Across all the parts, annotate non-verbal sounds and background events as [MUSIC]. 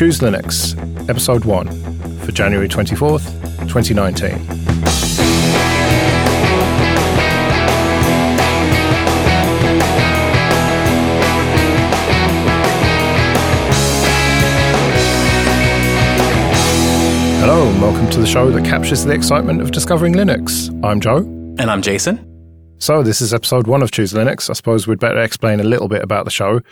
Choose Linux, Episode 1, for January 24th, 2019. Hello, and welcome to the show that captures the excitement of discovering Linux. I'm Joe. And I'm Jason. So, this is episode one of Choose Linux. I suppose we'd better explain a little bit about the show.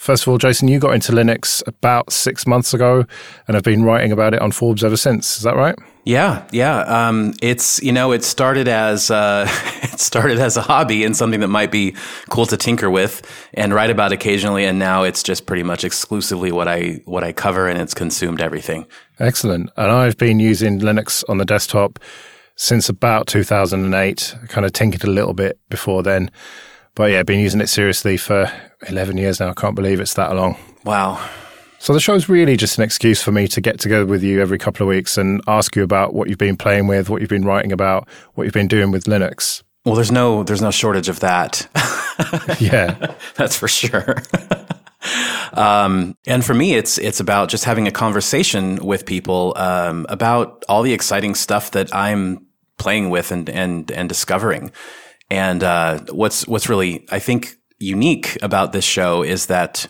First of all, Jason, you got into Linux about six months ago and have been writing about it on Forbes ever since. Is that right? Yeah, yeah. Um, it's you know, it started as uh, [LAUGHS] it started as a hobby and something that might be cool to tinker with and write about occasionally, and now it's just pretty much exclusively what I what I cover, and it's consumed everything. Excellent. And I've been using Linux on the desktop since about 2008. I kind of tinkered a little bit before then. But yeah, I've been using it seriously for 11 years now. I can't believe it's that long. Wow. So the show's really just an excuse for me to get together with you every couple of weeks and ask you about what you've been playing with, what you've been writing about, what you've been doing with Linux. Well, there's no there's no shortage of that. [LAUGHS] yeah, [LAUGHS] that's for sure. [LAUGHS] um, and for me, it's it's about just having a conversation with people um, about all the exciting stuff that I'm playing with and and and discovering. And uh, what's what's really I think unique about this show is that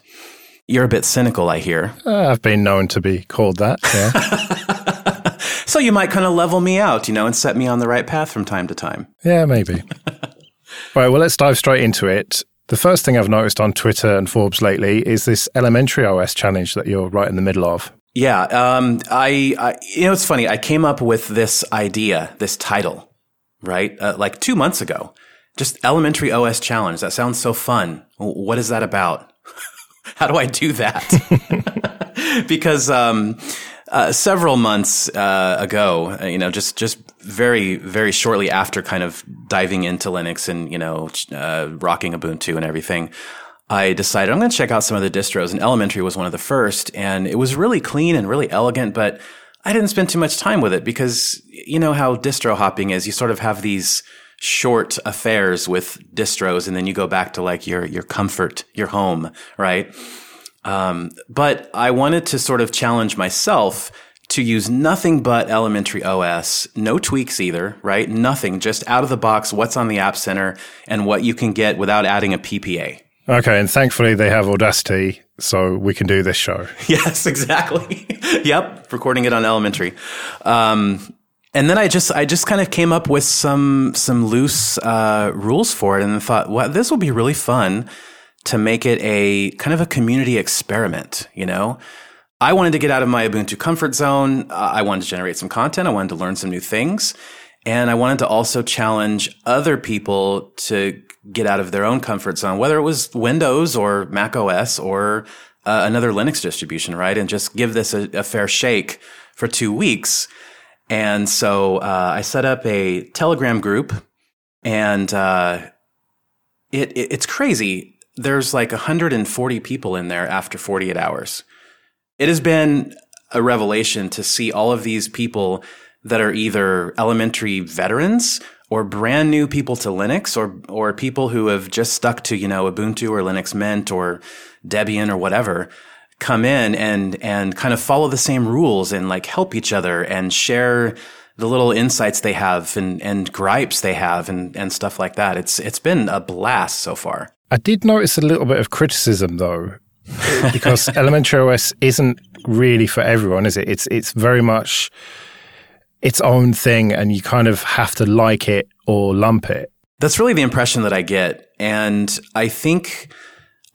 you're a bit cynical. I hear. Uh, I've been known to be called that. Yeah. [LAUGHS] so you might kind of level me out, you know, and set me on the right path from time to time. Yeah, maybe. [LAUGHS] right. Well, let's dive straight into it. The first thing I've noticed on Twitter and Forbes lately is this Elementary OS challenge that you're right in the middle of. Yeah, um, I, I, you know, it's funny. I came up with this idea, this title, right, uh, like two months ago, just elementary OS challenge. That sounds so fun. What is that about? [LAUGHS] How do I do that? [LAUGHS] because um, uh, several months uh, ago, uh, you know, just just very very shortly after kind of diving into Linux and you know uh, rocking Ubuntu and everything, I decided I'm going to check out some of the distros. And Elementary was one of the first, and it was really clean and really elegant, but I didn't spend too much time with it because you know how distro hopping is. You sort of have these short affairs with distros and then you go back to like your your comfort your home right? Um, but i wanted to sort of challenge myself to use nothing but elementary os no tweaks either right? Nothing just out of the box what's on the app center and what you can get without adding a ppa okay and thankfully they have audacity so we can do this show. [LAUGHS] Yes exactly. [LAUGHS] Yep recording it on elementary. Um, and then I just I just kind of came up with some some loose uh, rules for it, and thought, well, this will be really fun to make it a kind of a community experiment. You know, I wanted to get out of my Ubuntu comfort zone. Uh, I wanted to generate some content. I wanted to learn some new things, and I wanted to also challenge other people to get out of their own comfort zone, whether it was Windows or Mac OS or uh, another Linux distribution, right? And just give this a, a fair shake for two weeks and so uh, I set up a Telegram group, and uh, it, it, it's crazy. There's like 140 people in there after 48 hours. It has been a revelation to see all of these people that are either elementary veterans or brand new people to Linux or or people who have just stuck to, you know, Ubuntu or Linux Mint or Debian or whatever come in and and kind of follow the same rules and like help each other and share the little insights they have and, and gripes they have and, and stuff like that. It's it's been a blast so far. I did notice a little bit of criticism though, [LAUGHS] because Elementary OS isn't really for everyone, is it? It's it's very much its own thing, and you kind of have to like it or lump it. That's really the impression that I get, and I think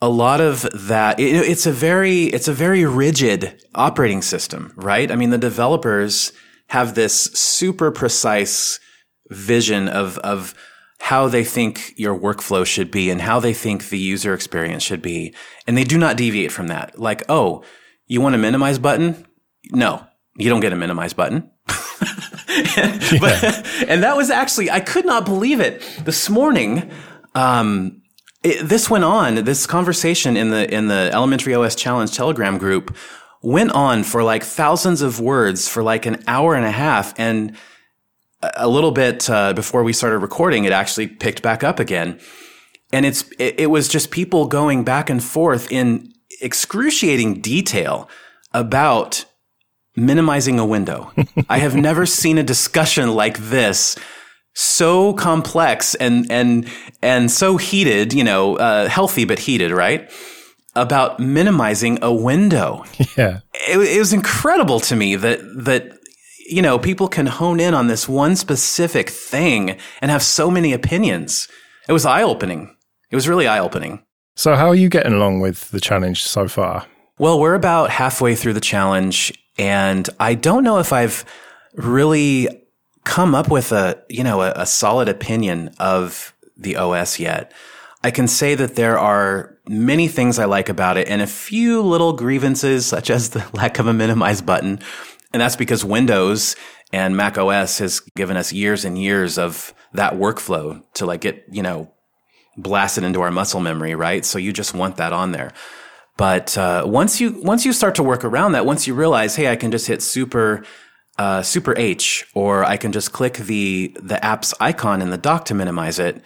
a lot of that it, it's a very it's a very rigid operating system right? I mean the developers have this super precise vision of of how they think your workflow should be and how they think the user experience should be. And they do not deviate from that. Like oh you want a minimize button? No you don't get a minimize button. [LAUGHS] And, [LAUGHS] yeah. but, and that was actually i could not believe it. This morning um, it, this went on. This conversation in the in the Elementary OS Challenge Telegram group went on for like thousands of words for like an hour and a half, and a little bit uh, before we started recording, it actually picked back up again. And it's it, it was just people going back and forth in excruciating detail about minimizing a window. [LAUGHS] I have never seen a discussion like this so complex and and and so heated, you know, uh, healthy but heated, right? About minimizing a window. [LAUGHS] Yeah, it, it was incredible to me that that you know people can hone in on this one specific thing and have so many opinions. It was eye opening. It was really eye opening. So, how are you getting along with the challenge so far? Well, we're about halfway through the challenge, and I don't know if I've really come up with a you know a, a solid opinion of the OS yet. I can say that there are many things I like about it, and a few little grievances, such as the [LAUGHS] lack of a minimize button, and that's because Windows and Mac OS has given us years and years of that workflow to like get you know blasted into our muscle memory, right? So you just want that on there. But uh, once you once you start to work around that, once you realize, hey, I can just hit super uh, super H, or I can just click the the app's icon in the dock to minimize it.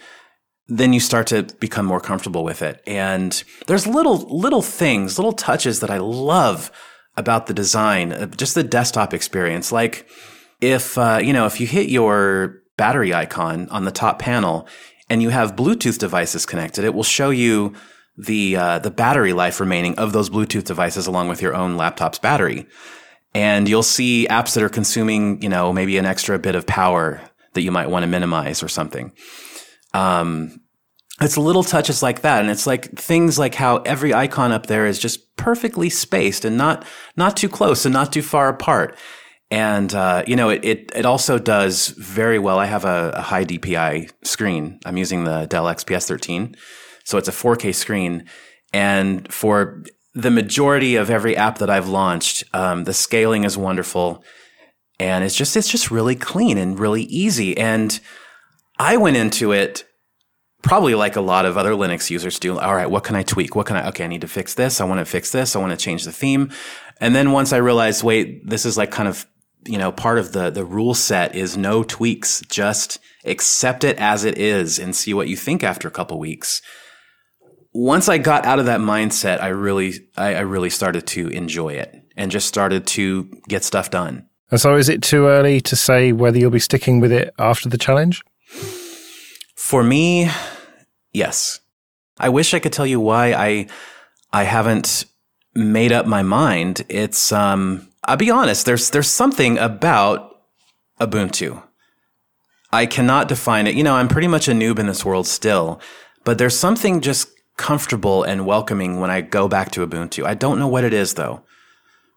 Then you start to become more comfortable with it. And there's little little things, little touches that I love about the design, uh, just the desktop experience. Like if uh, you know if you hit your battery icon on the top panel and you have Bluetooth devices connected, it will show you the uh, the battery life remaining of those Bluetooth devices along with your own laptop's battery. And you'll see apps that are consuming, you know, maybe an extra bit of power that you might want to minimize or something. Um, it's little touches like that, and it's like things like how every icon up there is just perfectly spaced and not not too close and not too far apart. And uh, you know, it, it, it also does very well. I have a, a high DPI screen. I'm using the Dell XPS 13, so it's a 4K screen. And for the majority of every app that I've launched, um, the scaling is wonderful, and it's just it's just really clean and really easy. And I went into it probably like a lot of other Linux users do. All right, what can I tweak? What can I? Okay, I need to fix this. I want to fix this. I want to change the theme. And then once I realized, wait, this is like kind of you know part of the the rule set is no tweaks. Just accept it as it is and see what you think after a couple weeks once I got out of that mindset, I really, I, I, really started to enjoy it and just started to get stuff done. And so, is it too early to say whether you'll be sticking with it after the challenge? For me, yes. I wish I could tell you why I, I haven't made up my mind. It's, um, I'll be honest. There's, there's something about Ubuntu. I cannot define it. You know, I'm pretty much a noob in this world still, but there's something just comfortable and welcoming when I go back to Ubuntu. I don't know what it is though.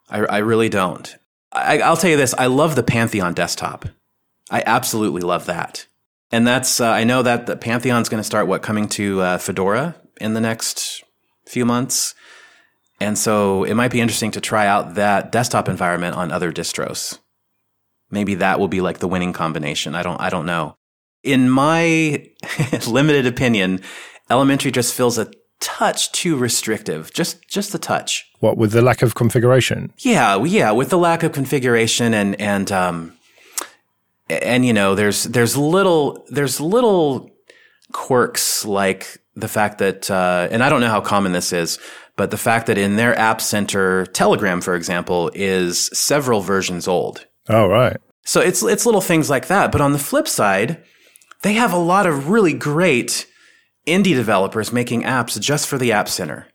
I, I really don't. I, I'll tell you this. I love the Pantheon desktop. I absolutely love that. And that's, uh, I know that the Pantheon's going to start what coming to uh, Fedora in the next few months. And so it might be interesting to try out that desktop environment on other distros. Maybe that will be like the winning combination. I don't, I don't know. In my [LAUGHS] limited opinion, Elementary just feels a touch too restrictive, just just a touch. What with the lack of configuration? Yeah, yeah, with the lack of configuration and and um and you know, there's there's little there's little quirks like the fact that uh, and I don't know how common this is, but the fact that in their app center, Telegram, for example, is several versions old. Oh, right. So it's it's little things like that. But on the flip side, they have a lot of really great indie developers making apps just for the App Center.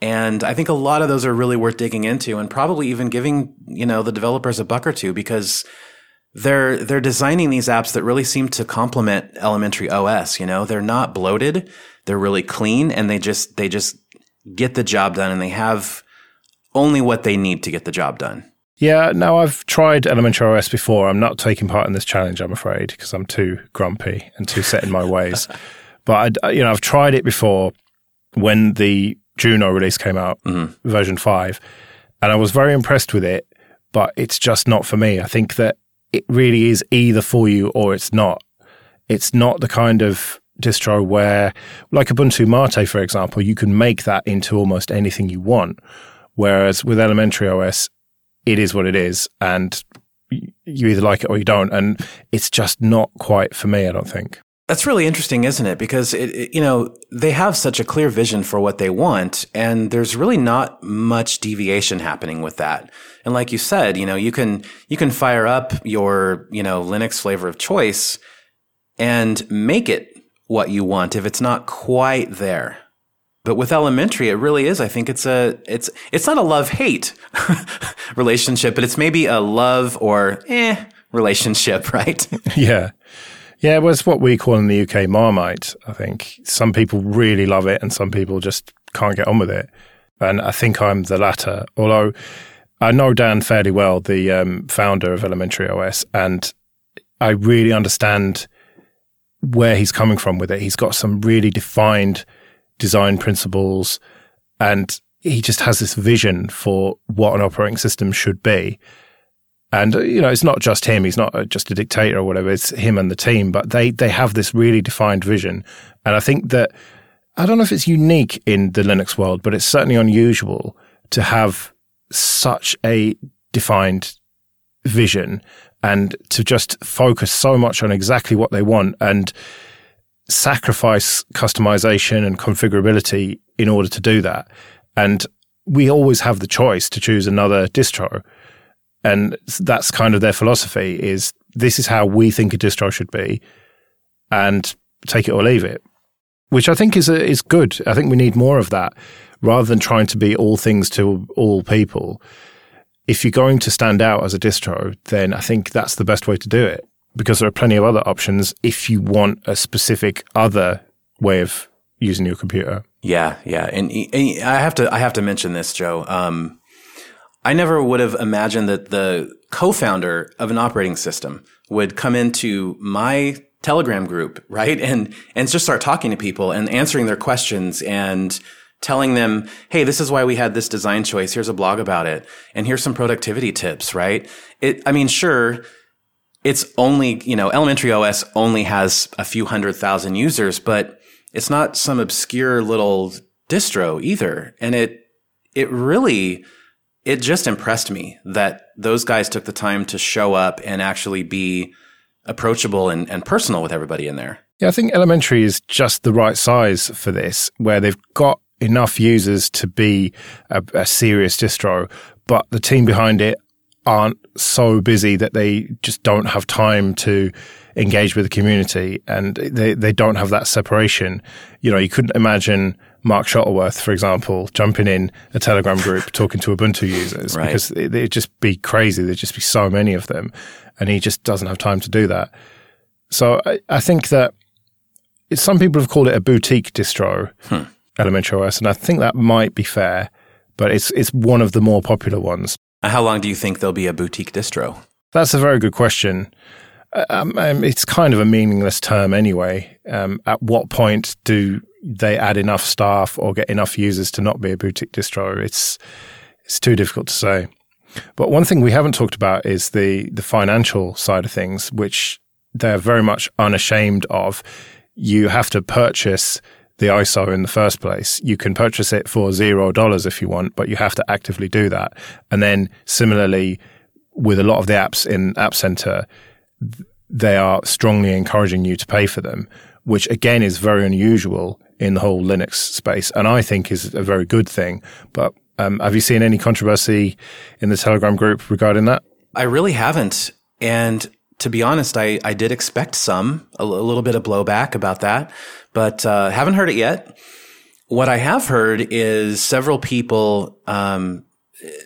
And I think a lot of those are really worth digging into and probably even giving, you know, the developers a buck or two because they're they're designing these apps that really seem to complement elementary OS, you know. They're not bloated, they're really clean and they just they just get the job done and they have only what they need to get the job done. Yeah, no, I've tried Elementary OS before. I'm not taking part in this challenge, I'm afraid, because I'm too grumpy and too set in my ways. [LAUGHS] But I, you know, I've tried it before when the Juno release came out, mm-hmm. version five, and I was very impressed with it. But it's just not for me. I think that it really is either for you or it's not. It's not the kind of distro where, like Ubuntu Mate, for example, you can make that into almost anything you want. Whereas with Elementary OS, it is what it is, and you either like it or you don't. And it's just not quite for me, I don't think That's really interesting, isn't it? Because it, it, you know they have such a clear vision for what they want, and there's really not much deviation happening with that. And like you said, you know you can you can fire up your you know Linux flavor of choice and make it what you want if it's not quite there. But with elementary, it really is. I think it's a it's it's not a love hate [LAUGHS] relationship, but it's maybe a love or eh relationship, [LAUGHS] right? yeah. Yeah, it was what we call in the UK Marmite. I think some people really love it and some people just can't get on with it. And I think I'm the latter. Although I know Dan fairly well, the um, founder of Elementary OS, and I really understand where he's coming from with it. He's got some really defined design principles and he just has this vision for what an operating system should be. And you know, it's not just him. He's not uh, just a dictator or whatever. It's him and the team. But they they have this really defined vision, and I think that I don't know if it's unique in the Linux world, but it's certainly unusual to have such a defined vision and to just focus so much on exactly what they want and sacrifice customization and configurability in order to do that. And we always have the choice to choose another distro and that's kind of their philosophy is this is how we think a distro should be and take it or leave it which i think is a, is good. I think we need more of that rather than trying to be all things to all people. If you're going to stand out as a distro then i think that's the best way to do it because there are plenty of other options if you want a specific other way of using your computer. Yeah yeah. And, and i have to i have to mention this joe. Um, I never would have imagined that the co-founder of an operating system would come into my Telegram group, [LAUGHS] right? And, and just start talking to people and answering their questions and telling them, Hey, this is why we had this design choice. Here's a blog about it. And here's some productivity tips, right? It, I mean, sure, it's only, you know, elementary OS only has a few hundred thousand users, but it's not some obscure little distro either. And it, it really, it just impressed me that those guys took the time to show up and actually be approachable and, and personal with everybody in there. Yeah, I think elementary is just the right size for this, where they've got enough users to be a, a serious distro, but the team behind it aren't so busy that they just don't have time to engage with the community and they, they don't have that separation. You know, you couldn't imagine Mark Shuttleworth, for example, jumping in a Telegram group talking to Ubuntu users right. because it, would just be crazy. There'd just be so many of them, and he just doesn't have time to do that. So I, I think that some people have called it a boutique distro, hmm. Elementary OS, and I think that might be fair, but it's it's one of the more popular ones. How long do you think there'll be a boutique distro? That's a very good question. Um, um, it's kind of a meaningless term anyway. Um, at what point do they add enough staff or get enough users to not be a boutique distro? It's it's too difficult to say. But one thing we haven't talked about is the the financial side of things, which they're very much unashamed of. You have to purchase the ISO in the first place. You can purchase it for zero dollars if you want, but you have to actively do that. And then similarly, with a lot of the apps in App Center, they are strongly encouraging you to pay for them, which again is very unusual in the whole Linux space, and I think is a very good thing. But um, have you seen any controversy in the Telegram group regarding that? I really haven't, and to be honest, I, I did expect some a, little bit of blowback about that, but uh, haven't heard it yet. What I have heard is several people um,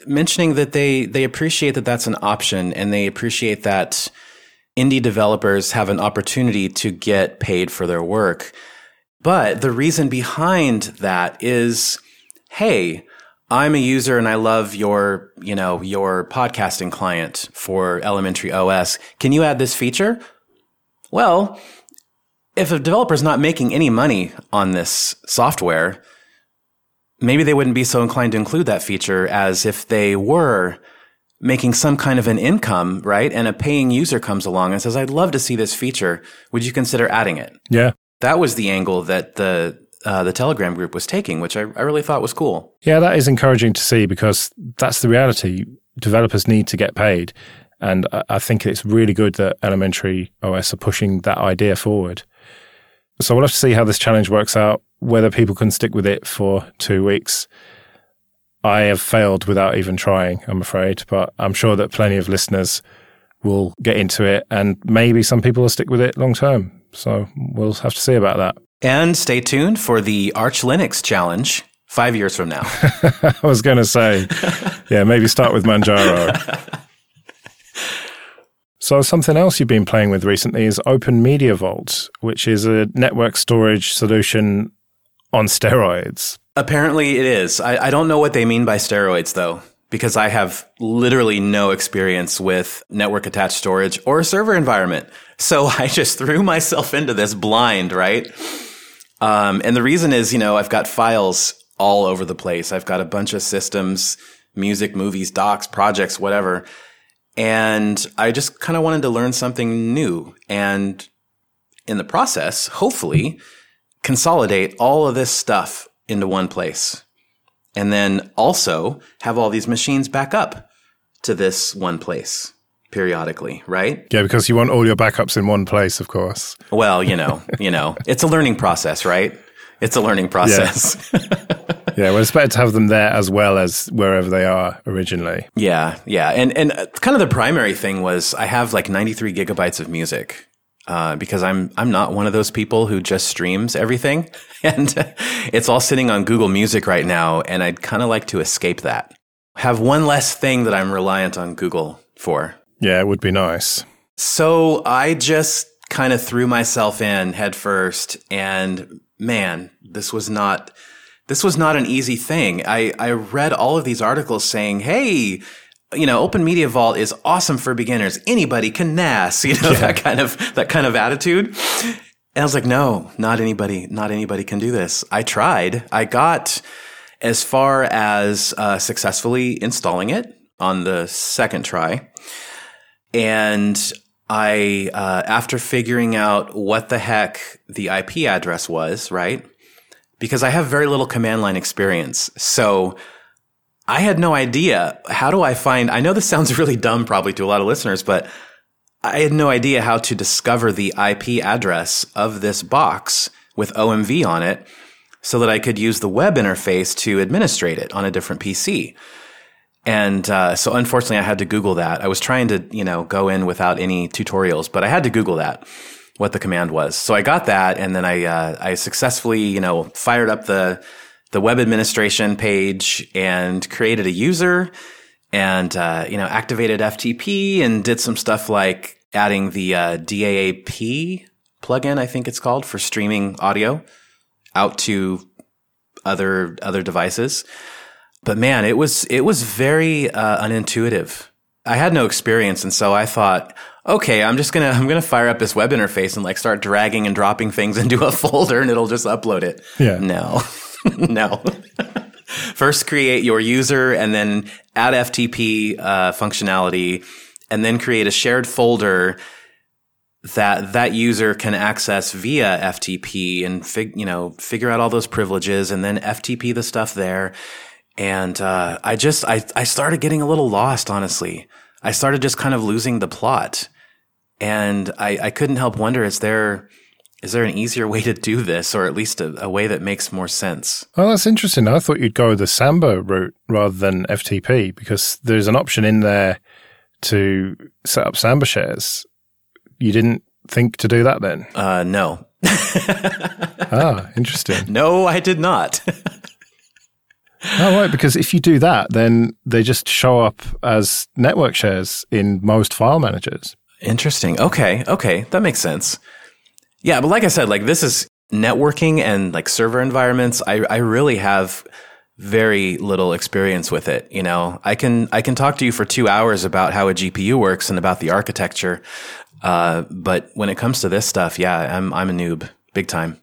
mentioning that they they appreciate that that's an option, and they appreciate that indie developers have an opportunity to get paid for their work. But the reason behind that is, hey, I'm a user and I love your, you know, your podcasting client for elementary OS. Can you add this feature? Well, if a developer's not making any money on this software, maybe they wouldn't be so inclined to include that feature as if they were making some kind of an income, right? And a paying user comes along and says, I'd love to see this feature. Would you consider adding it? Yeah. That was the angle that the uh, the Telegram group was taking, which I, I really thought was cool. Yeah, that is encouraging to see because that's the reality. Developers need to get paid. And I think it's really good that Elementary OS are pushing that idea forward. So we'll have to see how this challenge works out, whether people can stick with it for two weeks. I have failed without even trying, I'm afraid, but I'm sure that plenty of listeners will get into it and maybe some people will stick with it long term. So we'll have to see about that. And stay tuned for the Arch Linux challenge five years from now. [LAUGHS] I was going to say, [LAUGHS] yeah, maybe start with Manjaro. so, something else you've been playing with recently is Open Media Vault, which is a network storage solution on steroids. Apparently, it is. I, I don't know what they mean by steroids, though because I have literally no experience with network attached storage or a server environment. So [LAUGHS] I just threw myself into this blind, right? Um, and the reason is, you know, I've got files all over the place. I've got a bunch of systems, music, movies, docs, projects, whatever. And I just kind of wanted to learn something new. And in the process, hopefully, consolidate all of this stuff into one place. And then also have all these machines back up to this one place periodically, right? Yeah, because you want all your backups in one place, of course. Well, you know, [LAUGHS] you know, it's a learning process, right? It's a learning process. Yeah. [LAUGHS] yeah, well, it's better to have them there as well as wherever they are originally. Yeah, yeah, and and kind of the primary thing was I have like 93 gigabytes of music uh, because I'm I'm not one of those people who just streams everything, [LAUGHS] and it's all sitting on Google Music right now, and I'd kind of like to escape that. Have one less thing that I'm reliant on Google for. Yeah, it would be nice. So I just kind of threw myself in headfirst, and man, this was not this was not an easy thing. I I read all of these articles saying, "Hey." You know, Open Media Vault is awesome for beginners. Anybody can NAS, [LAUGHS] you know, yeah. that kind of, that kind of attitude. And I was like, no, not anybody, not anybody can do this. I tried. I got as far as uh, successfully installing it on the second try. And I, uh, after figuring out what the heck the IP address was, right? Because I have very little command line experience. So I had no idea. How do I find, I know this sounds [LAUGHS] really dumb probably to a lot of listeners, but I had no idea how to discover the IP address of this box with OMV on it so that I could use the web interface to administrate it on a different PC. And uh, so, unfortunately, I had to Google that. I was trying to, you know, go in without any tutorials, but I had to Google that what the command was. So I got that, and then I uh, I successfully, you know, fired up the the web administration page and created a user, and uh, you know, activated FTP and did some stuff like adding the uh, DAAP plugin, I think it's called, for streaming audio out to other other devices. But man, it was it was very uh, unintuitive. I had no experience, and so I thought, okay, I'm just gonna [LAUGHS] I'm gonna fire up this web interface and like start dragging and dropping things [LAUGHS] into a folder, and it'll just upload it. Yeah. No, [LAUGHS] [LAUGHS] no. First, create your user, and then add FTP uh, functionality, and then create a shared folder that that user can access via FTP and fig, you know figure out all those privileges, and then FTP the stuff there and uh, I just I I started getting a little lost. Honestly, I started just kind of losing the plot, and I I couldn't help wonder is there is there an easier way to do this, or at least a, a way that makes more sense? Well, that's interesting. I thought you'd go the Samba route rather than FTP because there's an option in there to set up Samba shares. You didn't think to do that then? Uh, no. [LAUGHS] ah, interesting. No, I did not. [LAUGHS] Oh, right. Because if you do that, then they just show up as network shares in most file managers. Interesting. Okay. Okay. That makes sense. Yeah. But like I said, like this is networking and like server environments. I, I really have very little experience with it. You know, I can, I can talk to you for two hours about how a GPU works and about the architecture. Uh, but when it comes to this stuff, yeah, I'm, I'm a noob big time.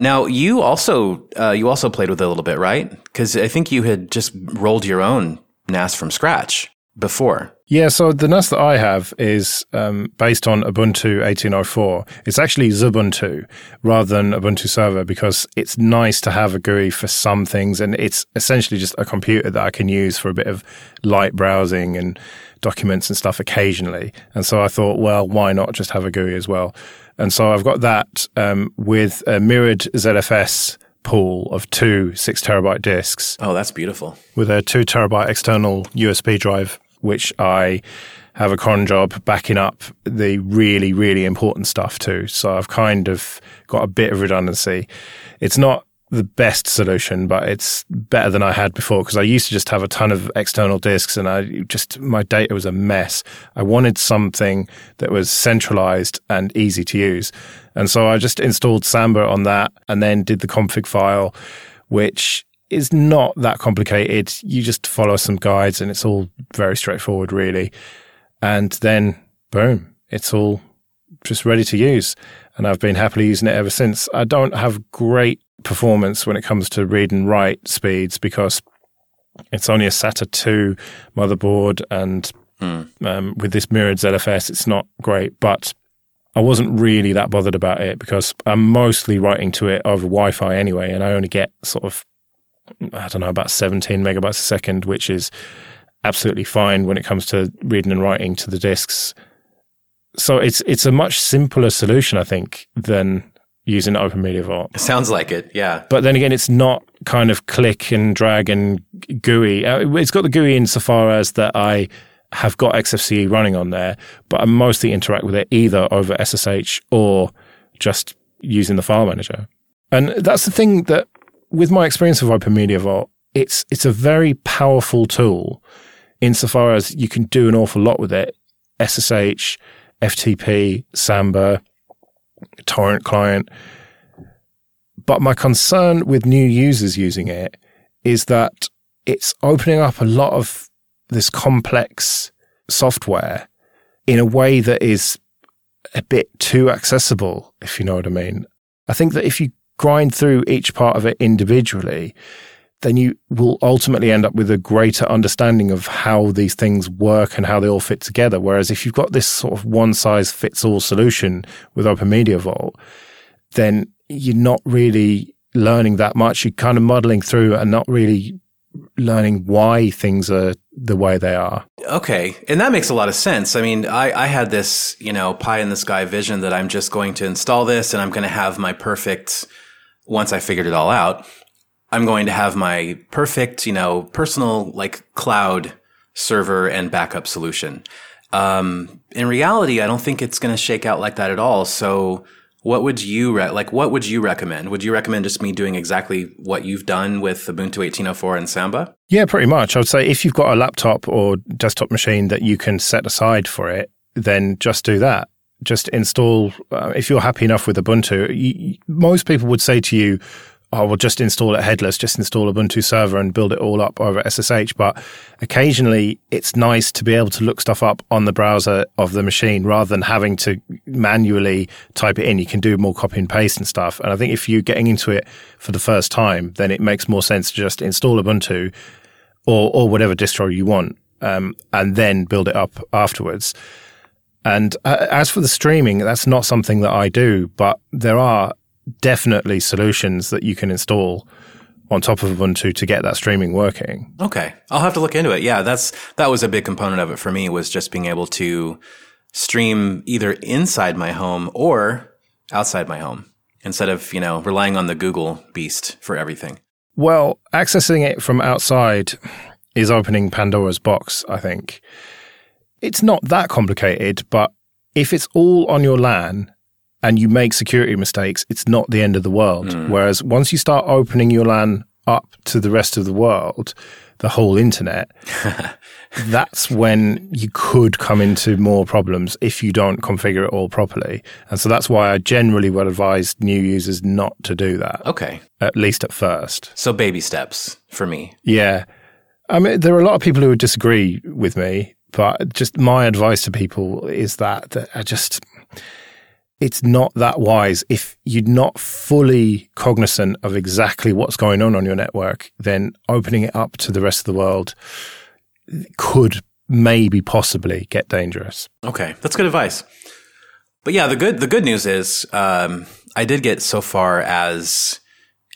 Now you also uh, you also played with it a little bit, right? Because I think you had just rolled your own NAS from scratch. Before? Yeah, so the NAS that I have is um, based on Ubuntu 18.04. It's actually Xubuntu rather than Ubuntu Server because it's nice to have a GUI for some things, and it's essentially just a computer that I can use for a bit of light browsing and documents and stuff occasionally. And so I thought, well, why not just have a GUI as well? And so I've got that um, with a mirrored ZFS pool of two six terabyte disks. Oh, that's beautiful. With a two terabyte external USB drive which I have a cron job backing up the really, really important stuff too. So I've kind of got a bit of redundancy. It's not the best solution, but it's better than I had before because I used to just have a ton of external disks and I just, my data was a mess. I wanted something that was centralized and easy to use. And so I just installed Samba on that and then did the config file, which is not that complicated. You just follow some guides and it's all very straightforward, really. And then, boom, it's all just ready to use. And I've been happily using it ever since. I don't have great performance when it comes to read and write speeds because it's only a SATA 2 motherboard. And mm. um, with this mirrored ZFS, it's not great. But I wasn't really that bothered about it because I'm mostly writing to it over Wi Fi anyway. And I only get sort of I don't know, about 17 megabytes a second, which is absolutely fine when it comes to reading and writing to the disks. So it's it's a much simpler solution, I think, than using Open Media Vault. It sounds like it, yeah. But then again, it's not kind of click and drag and GUI. Uh, it's got the GUI insofar as that I have got XFCE running on there, but I mostly interact with it either over SSH or just using the file manager. And that's the thing that with my experience of Open Media Vault, it's it's a very powerful tool insofar as you can do an awful lot with it. SSH, FTP, Samba, torrent client. But my concern with new users using it is that it's opening up a lot of this complex software in a way that is a bit too accessible, if you know what I mean. I think that if you grind through each part of it individually, then you will ultimately end up with a greater understanding of how these things work and how they all fit together. Whereas if you've got this sort of one size fits all solution with Open Media Vault, then you're not really learning that much. You're kind of muddling through and not really learning why things are the way they are. Okay. And that makes a lot of sense. I mean, I, I had this, you know, pie in the sky vision that I'm just going to install this and I'm going to have my perfect once I figured it all out, I'm going to have my perfect, you know, personal like cloud server and backup solution. Um, in reality, I don't think it's going to shake out like that at all. So, what would you re- like? What would you recommend? Would you recommend just me doing exactly what you've done with Ubuntu 18.04 and Samba? Yeah, pretty much. I would say if you've got a laptop or desktop machine that you can set aside for it, then just do that just install, uh, if you're happy enough with Ubuntu, you, most people would say to you, oh, well, just install it headless, just install Ubuntu server and build it all up over SSH. But occasionally it's nice to be able to look stuff up on the browser of the machine rather than having to manually type it in. You can do more copy and paste and stuff. And I think if you're getting into it for the first time, then it makes more sense to just install Ubuntu or, or whatever distro you want. Um, and then build it up afterwards. And uh, as for the streaming, that's not something that I do, but there are definitely solutions that you can install on top of Ubuntu to get that streaming working. Okay. I'll have to look into it. Yeah, that's that was a big component of it for me was just being able to stream either inside my home or outside my home instead of, you know, relying on the Google beast for everything. Well, accessing it from outside is opening Pandora's box, I think it's not that complicated, but if it's all on your LAN and you make security mistakes, it's not the end of the world. Mm. Whereas once you start opening your LAN up to the rest of the world, the whole internet, [LAUGHS] that's when you could come into more problems if you don't configure it all properly. And so that's why I generally would advise new users not to do that. Okay. At least at first. So baby steps for me. Yeah. I mean, there are a lot of people who would disagree with me but just my advice to people is that, that I just, it's not that wise. If you're not fully cognizant of exactly what's going on on your network, then opening it up to the rest of the world could maybe possibly get dangerous. Okay, that's good advice. But yeah, the good the good news is um, I did get so far as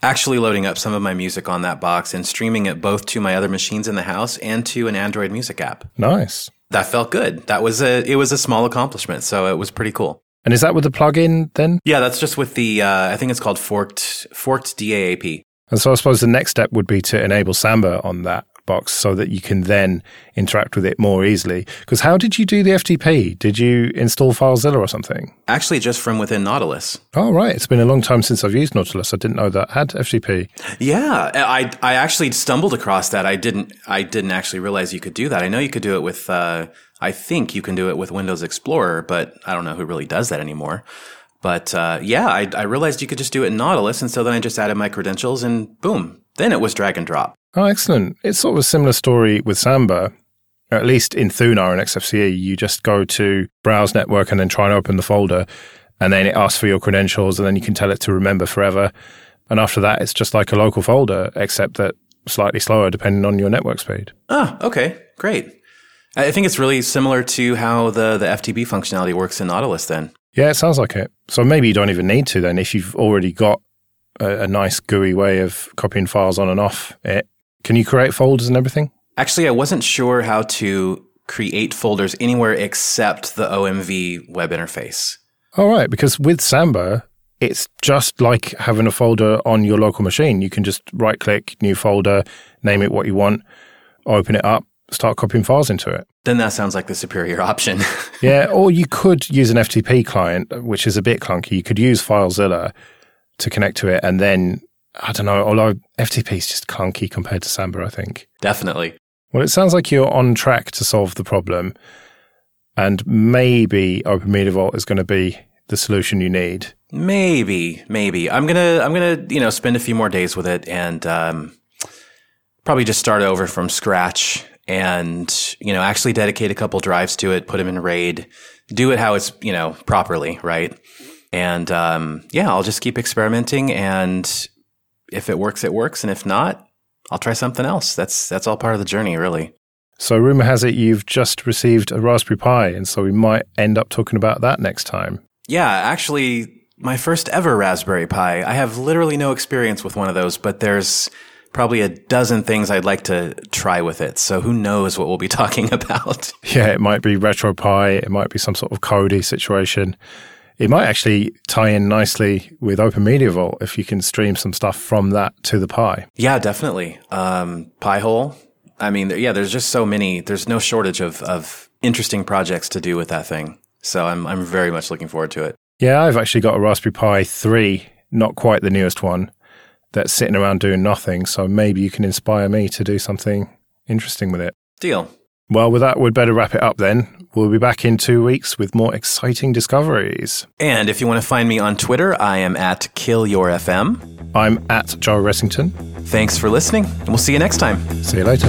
actually loading up some of my music on that box and streaming it both to my other machines in the house and to an Android music app. Nice. That felt good. That was a it was a small accomplishment, so it was pretty cool. And is that with the plugin then? Yeah, that's just with the uh, I think it's called forked forked DAAP. And so I suppose the next step would be to enable Samba on that box so that you can then interact with it more easily. Because how did you do the FTP? Did you install FileZilla or something? Actually, just from within Nautilus. Oh, right. It's been a long time since I've used Nautilus. I didn't know that had FTP. Yeah, I I actually stumbled across that. I didn't I didn't actually realize you could do that. I know you could do it with. Uh, I think you can do it with Windows Explorer, but I don't know who really does that anymore. But uh, yeah, I, I realized you could just do it in Nautilus, and so then I just added my credentials, and boom, then it was drag and drop. Oh, excellent. It's sort of a similar story with Samba. At least in Thunar and XFCE, you just go to browse network and then try and open the folder, and then it asks for your credentials, and then you can tell it to remember forever. And after that, it's just like a local folder, except that slightly slower depending on your network speed. Ah, okay, great. I think it's really similar to how the, the FTP functionality works in Nautilus then. Yeah, it sounds like it. So maybe you don't even need to then if you've already got a, a nice GUI way of copying files on and off it. Can you create folders and everything? Actually, I wasn't sure how to create folders anywhere except the OMV web interface. All right, because with Samba, it's just like having a folder on your local machine. You can just right click, new folder, name it what you want, open it up, start copying files into it. Then that sounds like the superior option. [LAUGHS] yeah, or you could use an FTP client, which is a bit clunky. You could use FileZilla to connect to it, and then I don't know. Although FTP is just clunky compared to Samba, I think. Definitely. Well, it sounds like you're on track to solve the problem, and maybe Open Media Vault is going to be the solution you need. Maybe, maybe. I'm gonna, I'm gonna, you know, spend a few more days with it and um, probably just start over from scratch and you know actually dedicate a couple drives to it, put them in RAID, do it how it's you know properly, right? And um, yeah, I'll just keep experimenting, and if it works, it works, and if not, I'll try something else. That's that's all part of the journey, really. So, rumor has it you've just received a Raspberry Pi, and so we might end up talking about that next time. Yeah, actually, my first ever Raspberry Pi. I have literally no experience with one of those, but there's probably a dozen things I'd like to try with it. So who knows what we'll be [LAUGHS] talking about? Yeah, it might be RetroPie. It might be some sort of Kodi situation. It might actually tie in nicely with Open Media Vault if you can stream some stuff from that to the Pi. Yeah, definitely. Um, Pi-hole. I mean, yeah, there's just so many. There's no shortage of, of interesting projects to do with that thing. So I'm I'm very much looking forward to it. Yeah, I've actually got a Raspberry Pi 3, not quite the newest one, that's sitting around doing nothing. So maybe you can inspire me to do something interesting with it. Deal. Well, with that, we'd better wrap it up then. We'll be back in two weeks with more exciting discoveries. And if you want to find me on Twitter, I am at KillYourFM. I'm at Joe Ressington. Thanks for listening, and we'll see you next time. See you later.